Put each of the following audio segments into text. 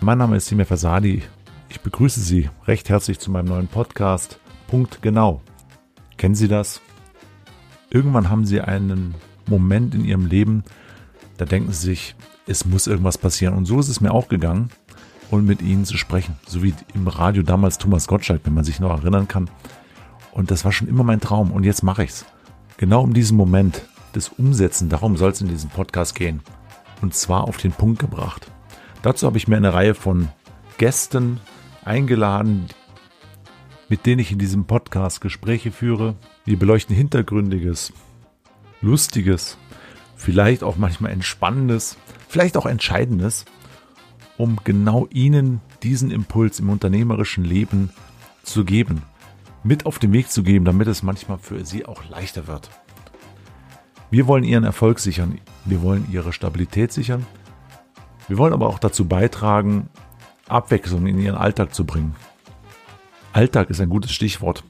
Mein Name ist Simir Fasadi. Ich begrüße Sie recht herzlich zu meinem neuen Podcast. Punkt genau. Kennen Sie das? Irgendwann haben Sie einen Moment in Ihrem Leben, da denken Sie sich, es muss irgendwas passieren. Und so ist es mir auch gegangen, und mit Ihnen zu sprechen. So wie im Radio damals Thomas Gottschalk, wenn man sich noch erinnern kann. Und das war schon immer mein Traum und jetzt mache ich es. Genau um diesen Moment des Umsetzen, darum soll es in diesem Podcast gehen. Und zwar auf den Punkt gebracht. Dazu habe ich mir eine Reihe von Gästen eingeladen, mit denen ich in diesem Podcast Gespräche führe. Wir beleuchten Hintergründiges, Lustiges, vielleicht auch manchmal Entspannendes, vielleicht auch Entscheidendes, um genau Ihnen diesen Impuls im unternehmerischen Leben zu geben, mit auf den Weg zu geben, damit es manchmal für Sie auch leichter wird. Wir wollen Ihren Erfolg sichern, wir wollen Ihre Stabilität sichern, wir wollen aber auch dazu beitragen, Abwechslung in Ihren Alltag zu bringen. Alltag ist ein gutes Stichwort.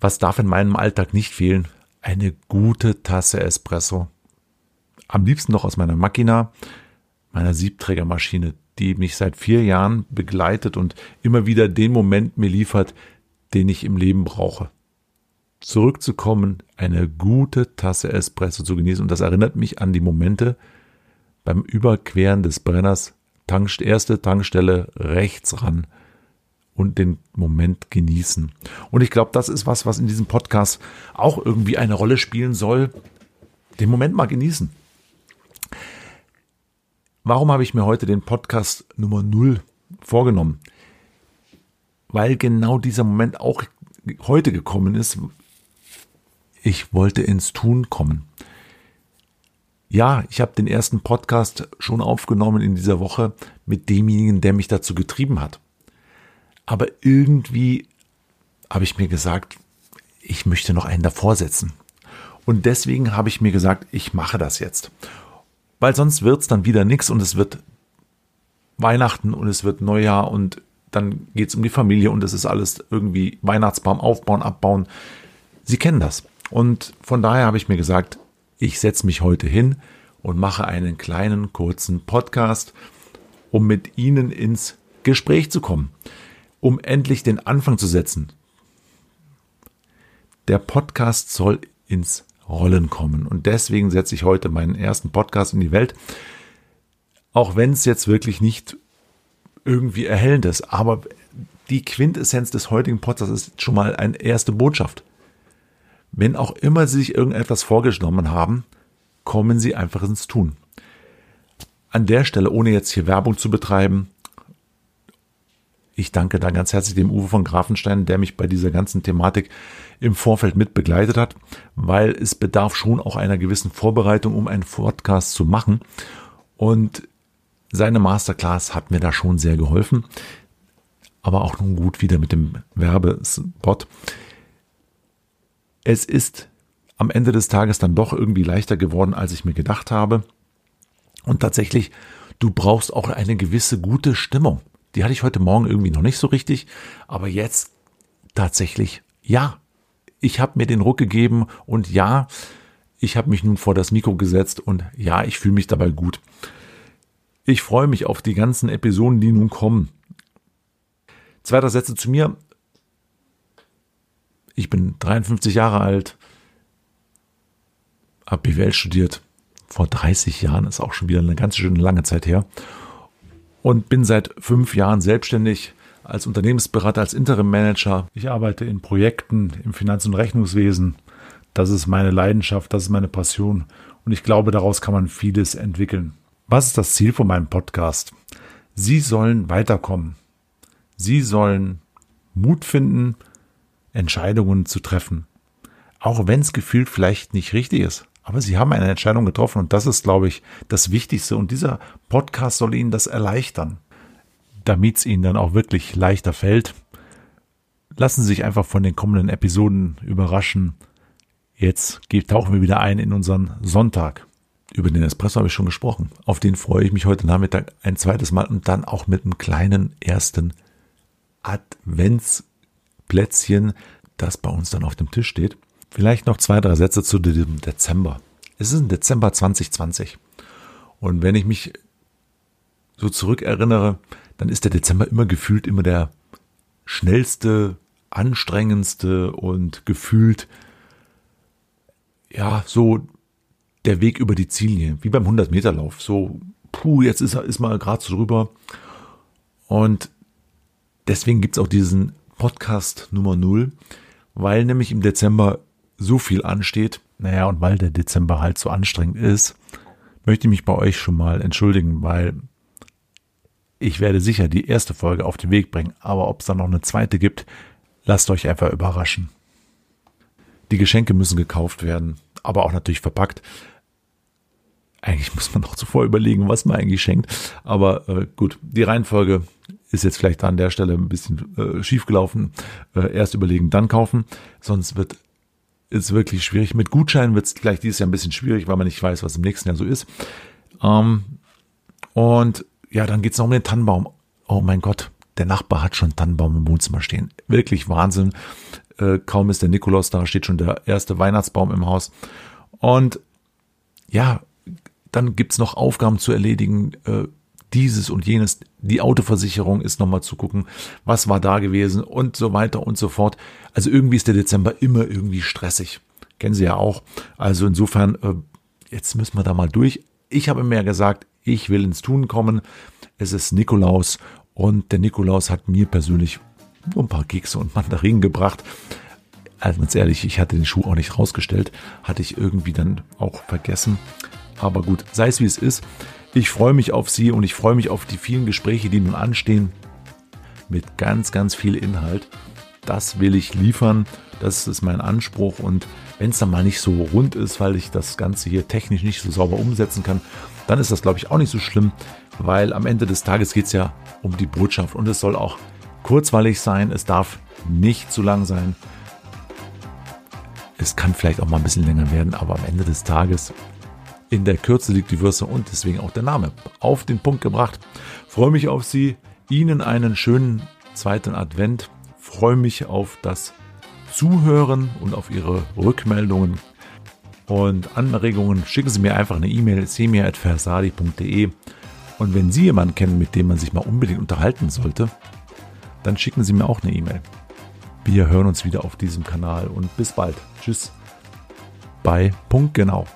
Was darf in meinem Alltag nicht fehlen? Eine gute Tasse Espresso. Am liebsten noch aus meiner Machina, meiner Siebträgermaschine, die mich seit vier Jahren begleitet und immer wieder den Moment mir liefert, den ich im Leben brauche. Zurückzukommen, eine gute Tasse Espresso zu genießen. Und das erinnert mich an die Momente, beim Überqueren des Brenners Tank, erste Tankstelle rechts ran und den Moment genießen. Und ich glaube, das ist was, was in diesem Podcast auch irgendwie eine Rolle spielen soll. Den Moment mal genießen. Warum habe ich mir heute den Podcast Nummer 0 vorgenommen? Weil genau dieser Moment auch heute gekommen ist. Ich wollte ins Tun kommen. Ja, ich habe den ersten Podcast schon aufgenommen in dieser Woche mit demjenigen, der mich dazu getrieben hat. Aber irgendwie habe ich mir gesagt, ich möchte noch einen davor setzen. Und deswegen habe ich mir gesagt, ich mache das jetzt. Weil sonst wird es dann wieder nichts und es wird Weihnachten und es wird Neujahr und dann geht es um die Familie und es ist alles irgendwie Weihnachtsbaum aufbauen, abbauen. Sie kennen das. Und von daher habe ich mir gesagt, ich setze mich heute hin und mache einen kleinen, kurzen Podcast, um mit Ihnen ins Gespräch zu kommen, um endlich den Anfang zu setzen. Der Podcast soll ins Rollen kommen und deswegen setze ich heute meinen ersten Podcast in die Welt, auch wenn es jetzt wirklich nicht irgendwie erhellend ist, aber die Quintessenz des heutigen Podcasts ist schon mal eine erste Botschaft. Wenn auch immer Sie sich irgendetwas vorgenommen haben, kommen Sie einfach ins Tun. An der Stelle, ohne jetzt hier Werbung zu betreiben, ich danke da ganz herzlich dem Uwe von Grafenstein, der mich bei dieser ganzen Thematik im Vorfeld mit begleitet hat, weil es bedarf schon auch einer gewissen Vorbereitung, um einen Podcast zu machen. Und seine Masterclass hat mir da schon sehr geholfen. Aber auch nun gut wieder mit dem Werbespot es ist am Ende des Tages dann doch irgendwie leichter geworden, als ich mir gedacht habe. Und tatsächlich, du brauchst auch eine gewisse gute Stimmung. Die hatte ich heute Morgen irgendwie noch nicht so richtig, aber jetzt tatsächlich ja. Ich habe mir den Ruck gegeben und ja, ich habe mich nun vor das Mikro gesetzt und ja, ich fühle mich dabei gut. Ich freue mich auf die ganzen Episoden, die nun kommen. Zweiter Sätze zu mir. Ich bin 53 Jahre alt, habe BWL studiert. Vor 30 Jahren ist auch schon wieder eine ganz schön lange Zeit her. Und bin seit fünf Jahren selbstständig als Unternehmensberater, als Interim Manager. Ich arbeite in Projekten im Finanz- und Rechnungswesen. Das ist meine Leidenschaft, das ist meine Passion. Und ich glaube, daraus kann man vieles entwickeln. Was ist das Ziel von meinem Podcast? Sie sollen weiterkommen. Sie sollen Mut finden, Entscheidungen zu treffen. Auch wenn es gefühlt vielleicht nicht richtig ist. Aber sie haben eine Entscheidung getroffen und das ist, glaube ich, das Wichtigste. Und dieser Podcast soll Ihnen das erleichtern, damit es Ihnen dann auch wirklich leichter fällt. Lassen Sie sich einfach von den kommenden Episoden überraschen. Jetzt tauchen wir wieder ein in unseren Sonntag. Über den Espresso habe ich schon gesprochen. Auf den freue ich mich heute Nachmittag ein zweites Mal und dann auch mit einem kleinen ersten Advents Plätzchen, das bei uns dann auf dem Tisch steht. Vielleicht noch zwei, drei Sätze zu dem Dezember. Es ist ein Dezember 2020. Und wenn ich mich so zurückerinnere, dann ist der Dezember immer gefühlt immer der schnellste, anstrengendste und gefühlt, ja, so der Weg über die Ziellinie, wie beim 100-Meter-Lauf. So, puh, jetzt ist, ist mal gerade so drüber. Und deswegen gibt's auch diesen Podcast Nummer 0, weil nämlich im Dezember so viel ansteht. Naja, und weil der Dezember halt so anstrengend ist, möchte ich mich bei euch schon mal entschuldigen, weil ich werde sicher die erste Folge auf den Weg bringen, aber ob es dann noch eine zweite gibt, lasst euch einfach überraschen. Die Geschenke müssen gekauft werden, aber auch natürlich verpackt. Eigentlich muss man noch zuvor überlegen, was man eigentlich schenkt. Aber äh, gut, die Reihenfolge ist jetzt vielleicht an der Stelle ein bisschen äh, schief gelaufen. Äh, erst überlegen, dann kaufen. Sonst wird es wirklich schwierig. Mit Gutscheinen wird es vielleicht dieses Jahr ein bisschen schwierig, weil man nicht weiß, was im nächsten Jahr so ist. Ähm, und ja, dann geht's noch um den Tannenbaum. Oh mein Gott, der Nachbar hat schon einen Tannenbaum im Wohnzimmer stehen. Wirklich Wahnsinn. Äh, kaum ist der Nikolaus da, steht schon der erste Weihnachtsbaum im Haus. Und ja, dann gibt's noch Aufgaben zu erledigen, äh, dieses und jenes. Die Autoversicherung ist nochmal zu gucken, was war da gewesen und so weiter und so fort. Also irgendwie ist der Dezember immer irgendwie stressig. Kennen Sie ja auch. Also insofern, äh, jetzt müssen wir da mal durch. Ich habe mir gesagt, ich will ins Tun kommen. Es ist Nikolaus und der Nikolaus hat mir persönlich nur ein paar Kekse und Mandarinen gebracht. Also ganz ehrlich, ich hatte den Schuh auch nicht rausgestellt. Hatte ich irgendwie dann auch vergessen. Aber gut, sei es wie es ist. Ich freue mich auf Sie und ich freue mich auf die vielen Gespräche, die nun anstehen. Mit ganz, ganz viel Inhalt. Das will ich liefern. Das ist mein Anspruch. Und wenn es dann mal nicht so rund ist, weil ich das Ganze hier technisch nicht so sauber umsetzen kann, dann ist das, glaube ich, auch nicht so schlimm, weil am Ende des Tages geht es ja um die Botschaft und es soll auch kurzweilig sein, es darf nicht zu lang sein. Es kann vielleicht auch mal ein bisschen länger werden, aber am Ende des Tages in der Kürze liegt die Würste und deswegen auch der Name. Auf den Punkt gebracht. Freue mich auf Sie. Ihnen einen schönen zweiten Advent. Freue mich auf das Zuhören und auf Ihre Rückmeldungen und Anregungen. Schicken Sie mir einfach eine E-Mail semia.versadi.de und wenn Sie jemanden kennen, mit dem man sich mal unbedingt unterhalten sollte, dann schicken Sie mir auch eine E-Mail. Wir hören uns wieder auf diesem Kanal und bis bald. Tschüss. Bei Punkt genau.